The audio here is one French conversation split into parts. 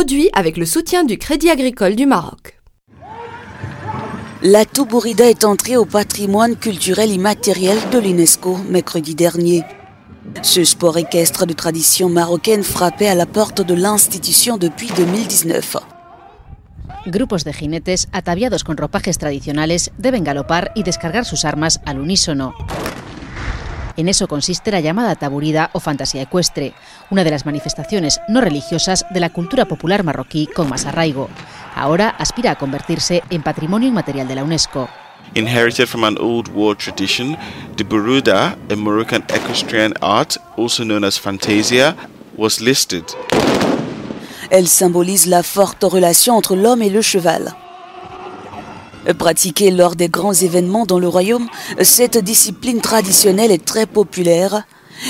Produit avec le soutien du Crédit agricole du Maroc. La Toubourida est entrée au patrimoine culturel immatériel de l'UNESCO mercredi dernier. Ce sport équestre de tradition marocaine frappait à la porte de l'institution depuis 2019. Grupos de jinetes ataviados con ropajes tradicionales deben galopar y descargar sus armas al unísono. En eso consiste la llamada taburida o fantasía ecuestre, una de las manifestaciones no religiosas de la cultura popular marroquí con más arraigo. Ahora aspira a convertirse en patrimonio inmaterial de la UNESCO. Inherited from an old war tradition, the Buruda, a Moroccan equestrian art, also known as Fantasia, was listed. Elle symbolise la forte relation entre l'homme et le cheval. Pratiquée lors des grands événements dans le royaume, cette discipline traditionnelle est très populaire.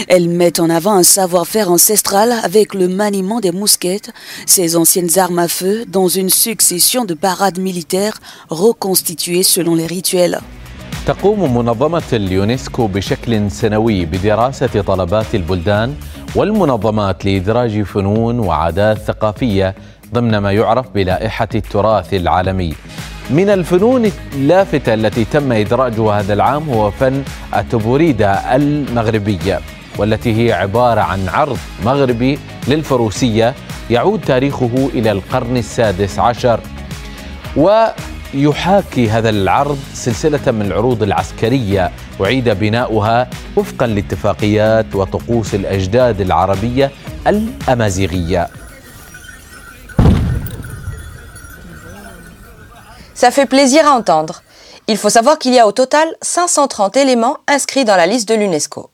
Elle met en avant un savoir-faire ancestral avec le maniement des mousquettes, ces anciennes armes à feu, dans une succession de parades militaires reconstituées selon les rituels. تقوم منظمة اليونسكو بشكل سنوي بدراسة طلبات البلدان والمنظمات لإدراج فنون وعادات ثقافية ضمن ما يعرف بلائحة التراث العالمي من الفنون اللافتة التي تم إدراجها هذا العام هو فن التبوريدا المغربية والتي هي عبارة عن عرض مغربي للفروسية يعود تاريخه إلى القرن السادس عشر. ويحاكي هذا العرض سلسلة من العروض العسكرية أعيد بناؤها وفقا لاتفاقيات وطقوس الأجداد العربية الأمازيغية. Ça fait plaisir à entendre. Il faut savoir qu'il y a au total 530 éléments inscrits dans la liste de l'UNESCO.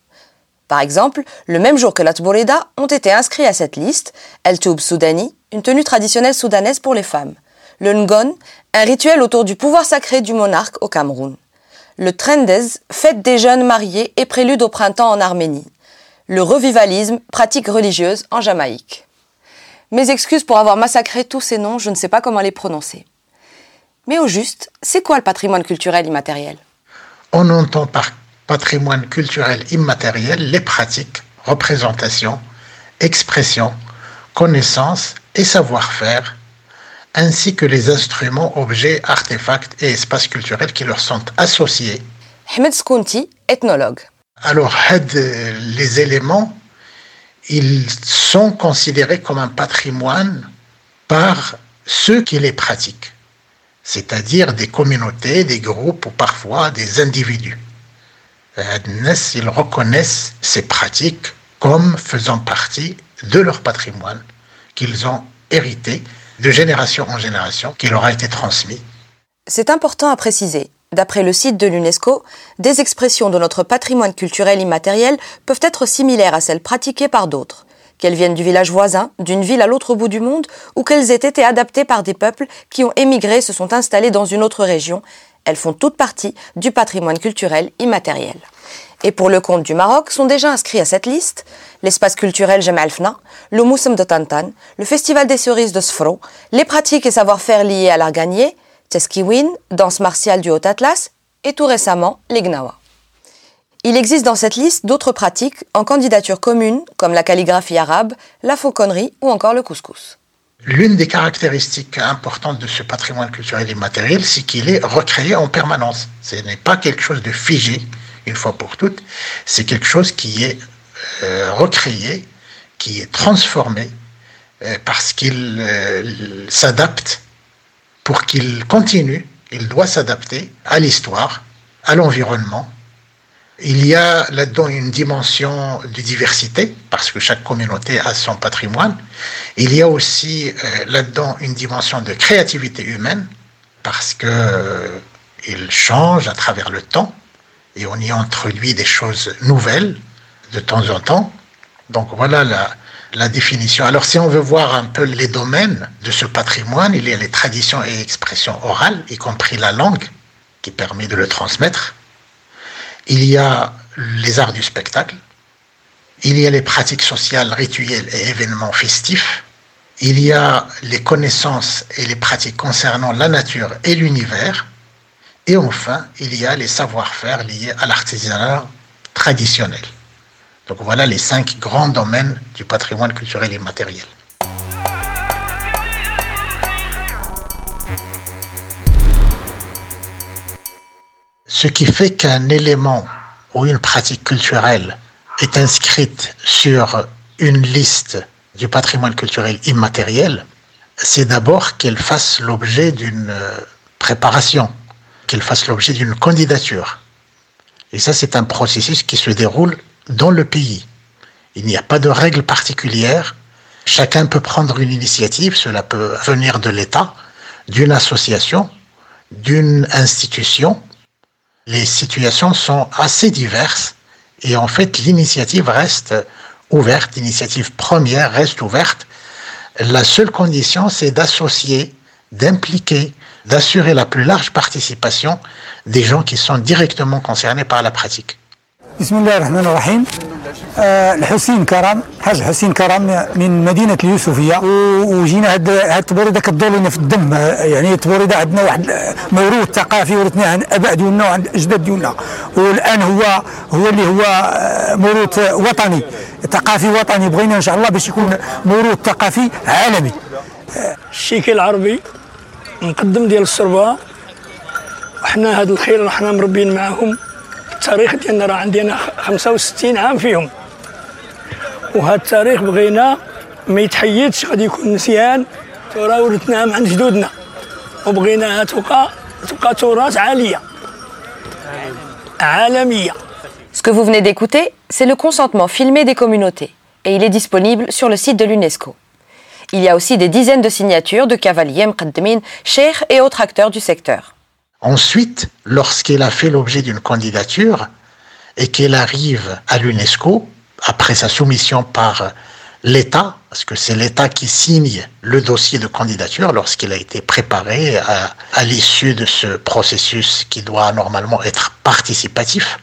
Par exemple, le même jour que la Tboreda ont été inscrits à cette liste El Toub Soudani, une tenue traditionnelle soudanaise pour les femmes, le Ngon, un rituel autour du pouvoir sacré du monarque au Cameroun, le Trendez, fête des jeunes mariés et prélude au printemps en Arménie, le revivalisme, pratique religieuse en Jamaïque. Mes excuses pour avoir massacré tous ces noms, je ne sais pas comment les prononcer. Mais au juste, c'est quoi le patrimoine culturel immatériel? On entend par patrimoine culturel immatériel les pratiques, représentations, expressions, connaissances et savoir-faire, ainsi que les instruments, objets, artefacts et espaces culturels qui leur sont associés. Ahmed Skounti, ethnologue. Alors, les éléments, ils sont considérés comme un patrimoine par ceux qui les pratiquent c'est-à-dire des communautés, des groupes ou parfois des individus. Ils reconnaissent ces pratiques comme faisant partie de leur patrimoine qu'ils ont hérité de génération en génération, qui leur a été transmis. C'est important à préciser. D'après le site de l'UNESCO, des expressions de notre patrimoine culturel immatériel peuvent être similaires à celles pratiquées par d'autres qu'elles viennent du village voisin, d'une ville à l'autre bout du monde, ou qu'elles aient été adaptées par des peuples qui ont émigré se sont installés dans une autre région, elles font toutes partie du patrimoine culturel immatériel. Et pour le compte du Maroc sont déjà inscrits à cette liste l'espace culturel Jemal Fna, le Moussem de Tantan, le festival des cerises de Sfro, les pratiques et savoir-faire liés à l'arganier, Teskiwin, danse martiale du Haut-Atlas, et tout récemment les Gnawa. Il existe dans cette liste d'autres pratiques en candidature commune, comme la calligraphie arabe, la fauconnerie ou encore le couscous. L'une des caractéristiques importantes de ce patrimoine culturel immatériel, c'est qu'il est recréé en permanence. Ce n'est pas quelque chose de figé, une fois pour toutes, c'est quelque chose qui est euh, recréé, qui est transformé, euh, parce qu'il euh, s'adapte, pour qu'il continue, il doit s'adapter à l'histoire, à l'environnement, il y a là-dedans une dimension de diversité, parce que chaque communauté a son patrimoine. Il y a aussi euh, là-dedans une dimension de créativité humaine, parce que euh, il change à travers le temps, et on y introduit des choses nouvelles de temps en temps. Donc voilà la, la définition. Alors si on veut voir un peu les domaines de ce patrimoine, il y a les traditions et expressions orales, y compris la langue, qui permet de le transmettre. Il y a les arts du spectacle, il y a les pratiques sociales, rituelles et événements festifs, il y a les connaissances et les pratiques concernant la nature et l'univers, et enfin, il y a les savoir-faire liés à l'artisanat traditionnel. Donc voilà les cinq grands domaines du patrimoine culturel et Ce qui fait qu'un élément ou une pratique culturelle est inscrite sur une liste du patrimoine culturel immatériel, c'est d'abord qu'elle fasse l'objet d'une euh, préparation, qu'elle fasse l'objet d'une candidature. Et ça, c'est un processus qui se déroule dans le pays. Il n'y a pas de règles particulières. Chacun peut prendre une initiative. Cela peut venir de l'État, d'une association, d'une institution les situations sont assez diverses et en fait l'initiative reste ouverte, l'initiative première reste ouverte. La seule condition, c'est d'associer, d'impliquer, d'assurer la plus large participation des gens qui sont directement concernés par la pratique. آه الحسين كرم. حاج حسين كرم من مدينة اليوسفية. وجينا هاد هاد التبوردة كتدور لنا في الدم. يعني التبوردة عندنا واحد موروث ثقافي ورثناه عن الآباء ديالنا وعن الأجداد ديالنا والآن هو هو اللي هو موروث وطني ثقافي وطني. بغينا إن شاء الله باش يكون موروث ثقافي عالمي. الشيكي العربي مقدم ديال السربة وحنا هاد الخير حنا مربيين معاهم. التاريخ ديالنا راه عندنا 65 عام فيهم وهذا التاريخ بغينا ما يتحيدش غادي يكون مزيان راه ورثناه من عند جدودنا وبغيناها تبقى تبقى تراث عاليه عالميه Ce que vous venez d'écouter, c'est le consentement filmé des communautés et il est disponible sur le site de l'UNESCO. Il y a aussi des dizaines de signatures de cavaliers, mqaddemin, cheikhs et autres acteurs du secteur. Ensuite, lorsqu'elle a fait l'objet d'une candidature et qu'elle arrive à l'UNESCO, après sa soumission par l'État, parce que c'est l'État qui signe le dossier de candidature lorsqu'il a été préparé à, l'issue de ce processus qui doit normalement être participatif,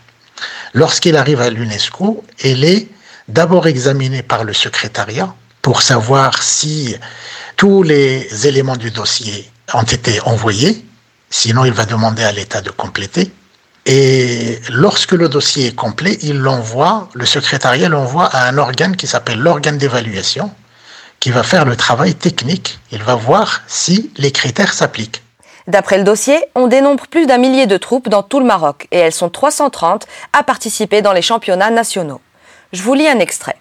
lorsqu'elle arrive à l'UNESCO, elle est d'abord examinée par le secrétariat pour savoir si tous les éléments du dossier ont été envoyés Sinon, il va demander à l'État de compléter. Et lorsque le dossier est complet, il l'envoie, le secrétariat l'envoie à un organe qui s'appelle l'organe d'évaluation, qui va faire le travail technique. Il va voir si les critères s'appliquent. D'après le dossier, on dénombre plus d'un millier de troupes dans tout le Maroc et elles sont 330 à participer dans les championnats nationaux. Je vous lis un extrait.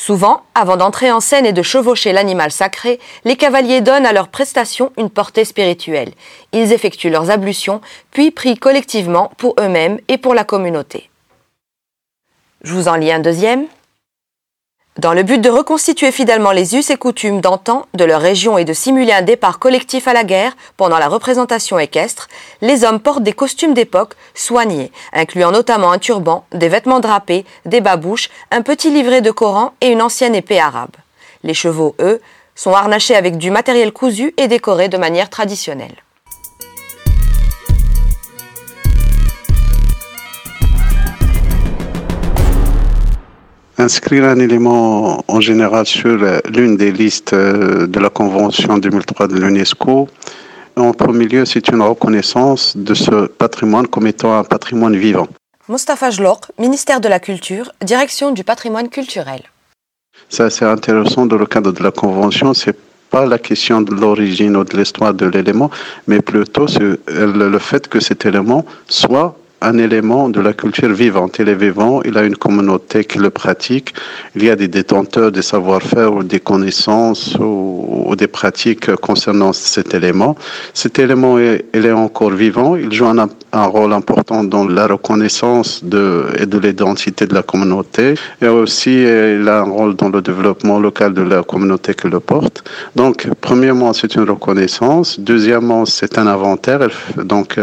Souvent, avant d'entrer en scène et de chevaucher l'animal sacré, les cavaliers donnent à leurs prestations une portée spirituelle. Ils effectuent leurs ablutions, puis prient collectivement pour eux-mêmes et pour la communauté. Je vous en lis un deuxième. Dans le but de reconstituer fidèlement les us et coutumes d'antan de leur région et de simuler un départ collectif à la guerre pendant la représentation équestre, les hommes portent des costumes d'époque soignés, incluant notamment un turban, des vêtements drapés, des babouches, un petit livret de Coran et une ancienne épée arabe. Les chevaux, eux, sont harnachés avec du matériel cousu et décorés de manière traditionnelle. Inscrire un élément en général sur l'une des listes de la Convention 2003 de l'UNESCO, en premier lieu, c'est une reconnaissance de ce patrimoine comme étant un patrimoine vivant. Mostafa Jlok, ministère de la Culture, direction du patrimoine culturel. Ça, c'est intéressant dans le cadre de la Convention. C'est pas la question de l'origine ou de l'histoire de l'élément, mais plutôt le fait que cet élément soit un élément de la culture vivante. Il est vivant, il a une communauté qui le pratique, il y a des détenteurs des savoir-faire ou des connaissances ou, des pratiques concernant cet élément. Cet élément, est, il est encore vivant, il joue un, rôle important dans la reconnaissance de, et de l'identité de la communauté et aussi il a un rôle dans le développement local de la communauté qui le porte. Donc, premièrement, c'est une reconnaissance. Deuxièmement, c'est un inventaire. Donc,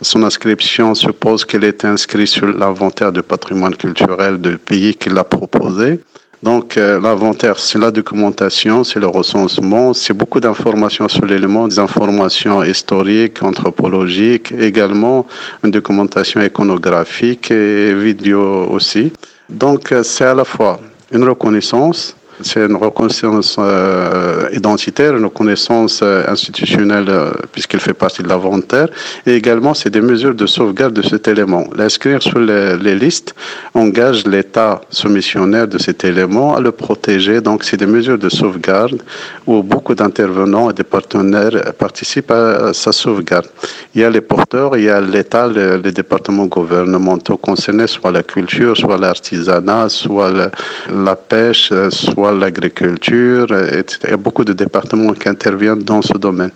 son inscription suppose qu'elle est inscrite sur l'inventaire du patrimoine culturel du pays qui l'a proposé. Donc euh, l'inventaire, c'est la documentation, c'est le recensement, c'est beaucoup d'informations sur l'élément, des informations historiques, anthropologiques, également une documentation iconographique et vidéo aussi. Donc euh, c'est à la fois une reconnaissance, c'est une reconnaissance euh, identitaire, une reconnaissance euh, institutionnelle euh, puisqu'il fait partie de l'inventaire. Et également, c'est des mesures de sauvegarde de cet élément. L'inscrire sur les, listes engage l'État soumissionnaire de cet élément à le protéger. Donc, c'est des mesures de sauvegarde où beaucoup d'intervenants et des partenaires participent à, sa sauvegarde. Il y a les porteurs, il y a l'État, les, départements gouvernementaux concernés, soit la culture, soit l'artisanat, soit la pêche, soit l'agriculture, etc. Il y a beaucoup de départements qui interviennent dans ce domaine.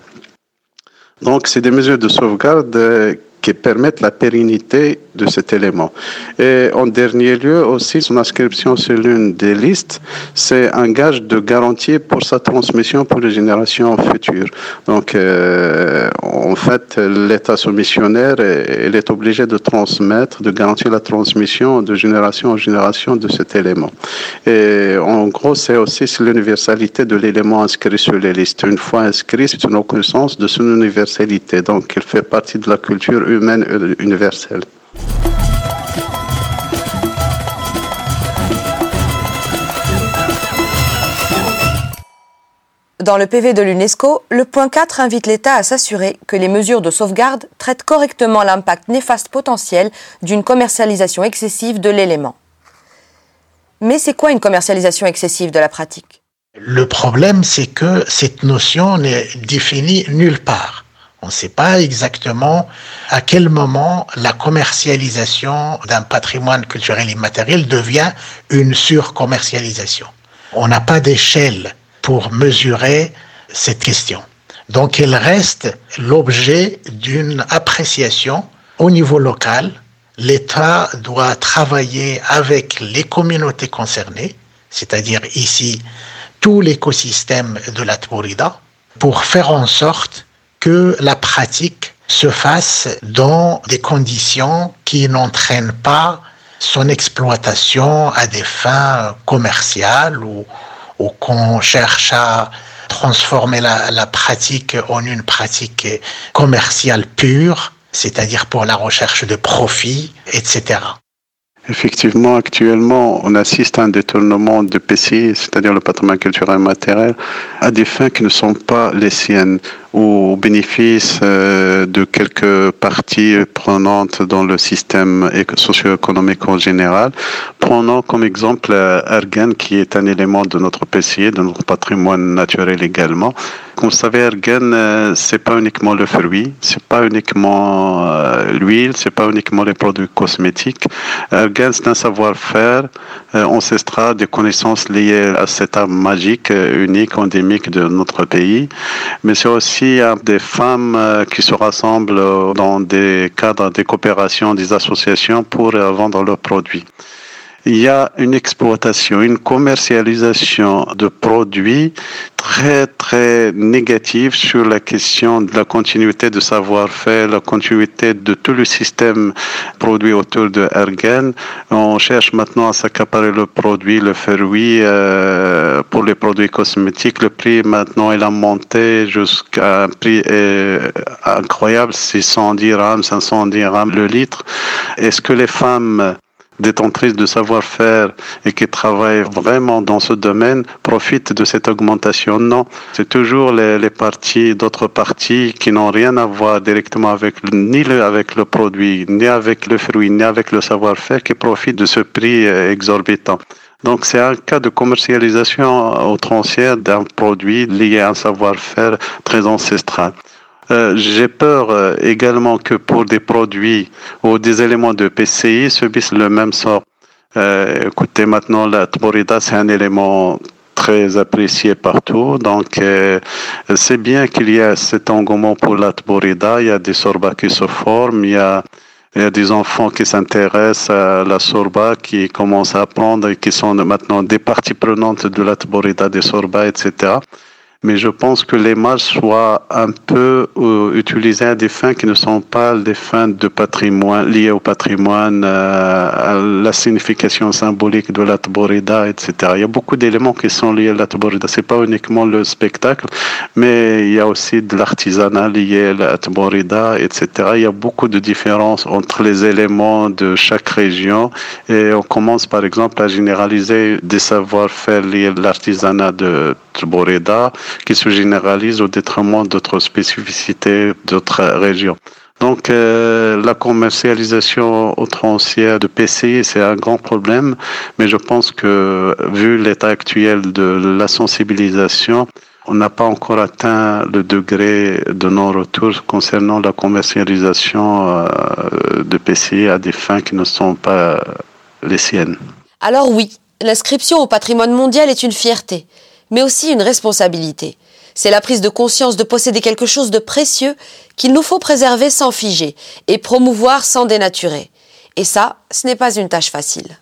Donc, c'est des mesures de sauvegarde qui permettent la pérennité de cet élément. Et en dernier lieu aussi, son inscription sur l'une des listes, c'est un gage de garantie pour sa transmission pour les générations futures. Donc, euh, en fait, l'État soumissionnaire, il est obligé de transmettre, de garantir la transmission de génération en génération de cet élément. Et en gros, c'est aussi l'universalité de l'élément inscrit sur les listes. Une fois inscrit, c'est une reconnaissance de son universalité. Donc, il fait partie de la culture humaine universelle. Dans le PV de l'UNESCO, le point 4 invite l'État à s'assurer que les mesures de sauvegarde traitent correctement l'impact néfaste potentiel d'une commercialisation excessive de l'élément. Mais c'est quoi une commercialisation excessive de la pratique? Le problème, c'est que cette notion n'est définie nulle part. On ne sait pas exactement à quel moment la commercialisation d'un patrimoine culturel immatériel devient une surcommercialisation. On n'a pas d'échelle pour mesurer cette question. Donc elle reste l'objet d'une appréciation au niveau local. L'État doit travailler avec les communautés concernées, c'est-à-dire ici tout l'écosystème de la Tborida, pour faire en sorte que la pratique se fasse dans des conditions qui n'entraînent pas son exploitation à des fins commerciales ou, ou qu'on cherche à transformer la, pratique en une pratique commerciale pure, c'est-à-dire pour la recherche de profit, etc. Effectivement, actuellement, on assiste à un détournement de PCI, c'est-à-dire le patrimoine culturel matériel, à des fins qui ne sont pas les siennes au bénéfice euh, de quelques parties prenantes dans le système socio-économique en général. Prenons comme exemple Ergen, qui est un élément de notre PCI, de notre patrimoine naturel également. Comme vous savez, Ergen, euh, c'est pas uniquement le fruit, c'est pas uniquement euh, l'huile, c'est pas uniquement les produits cosmétiques. Ergen, c'est un savoir-faire ancestral, des connaissances liées à cette arme magique, unique, endémique de notre pays, mais c'est aussi il y a des femmes euh, qui se rassemblent euh, dans des cadres des coopérations, des associations pour euh, vendre leurs produits il y a une exploitation, une commercialisation de produits très très négative sur la question de la continuité de savoir-faire, la continuité de tout le système produit autour de Ergen. On cherche maintenant à s'accaparer le produit, le fruit euh, pour les produits cosmétiques. Le prix maintenant il a monté jusqu'à un prix euh, incroyable, 600 dirhams, 500 dirhams le litre. Est-ce que les femmes détentrices de savoir-faire et qui travaillent vraiment dans ce domaine profitent de cette augmentation. Non, c'est toujours les, les parties, d'autres parties qui n'ont rien à voir directement avec ni le, avec le produit, ni avec le fruit, ni avec le savoir-faire qui profitent de ce prix exorbitant. Donc c'est un cas de commercialisation outrancière d'un produit lié à un savoir-faire très ancestral. Euh, j'ai peur euh, également que pour des produits ou des éléments de PCI subissent le même sort. Euh, écoutez, maintenant, la Tborida, c'est un élément très apprécié partout. Donc, c'est bien qu'il y ait cet engouement pour la Tborida. Il y a des sorbas qui se forment. Il y a, des enfants qui s'intéressent à la sorba, qui commencent à apprendre et qui sont maintenant des parties prenantes de la Tborida, des sorbas, etc. mais je pense que les marches soient un peu euh, utilisées à des fins qui ne sont pas des fins de patrimoine, liées au patrimoine, euh, à la signification symbolique de la Tborida, etc. Il y a beaucoup d'éléments qui sont liés à la Tborida. C'est pas uniquement le spectacle, mais il y a aussi de l'artisanat lié à la Tborida, etc. Il y a beaucoup de différences entre les éléments de chaque région et on commence par exemple à généraliser des savoir-faire liés à l'artisanat de Tborida qui se généralisent au détriment d'autres spécificités d'autres régions. Donc euh, la commercialisation outrancière de PCI, c'est un grand problème, mais je pense que vu l'état actuel de la sensibilisation, on n'a pas encore atteint le degré de non-retour concernant la commercialisation euh, de PCI à des fins qui ne sont pas les siennes. Alors oui, l'inscription au patrimoine mondial est une fierté, mais aussi une responsabilité. C'est la prise de conscience de posséder quelque chose de précieux qu'il nous faut préserver sans figer et promouvoir sans dénaturer. Et ça, ce n'est pas une tâche facile.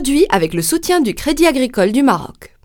Produit avec le soutien du Crédit agricole du Maroc.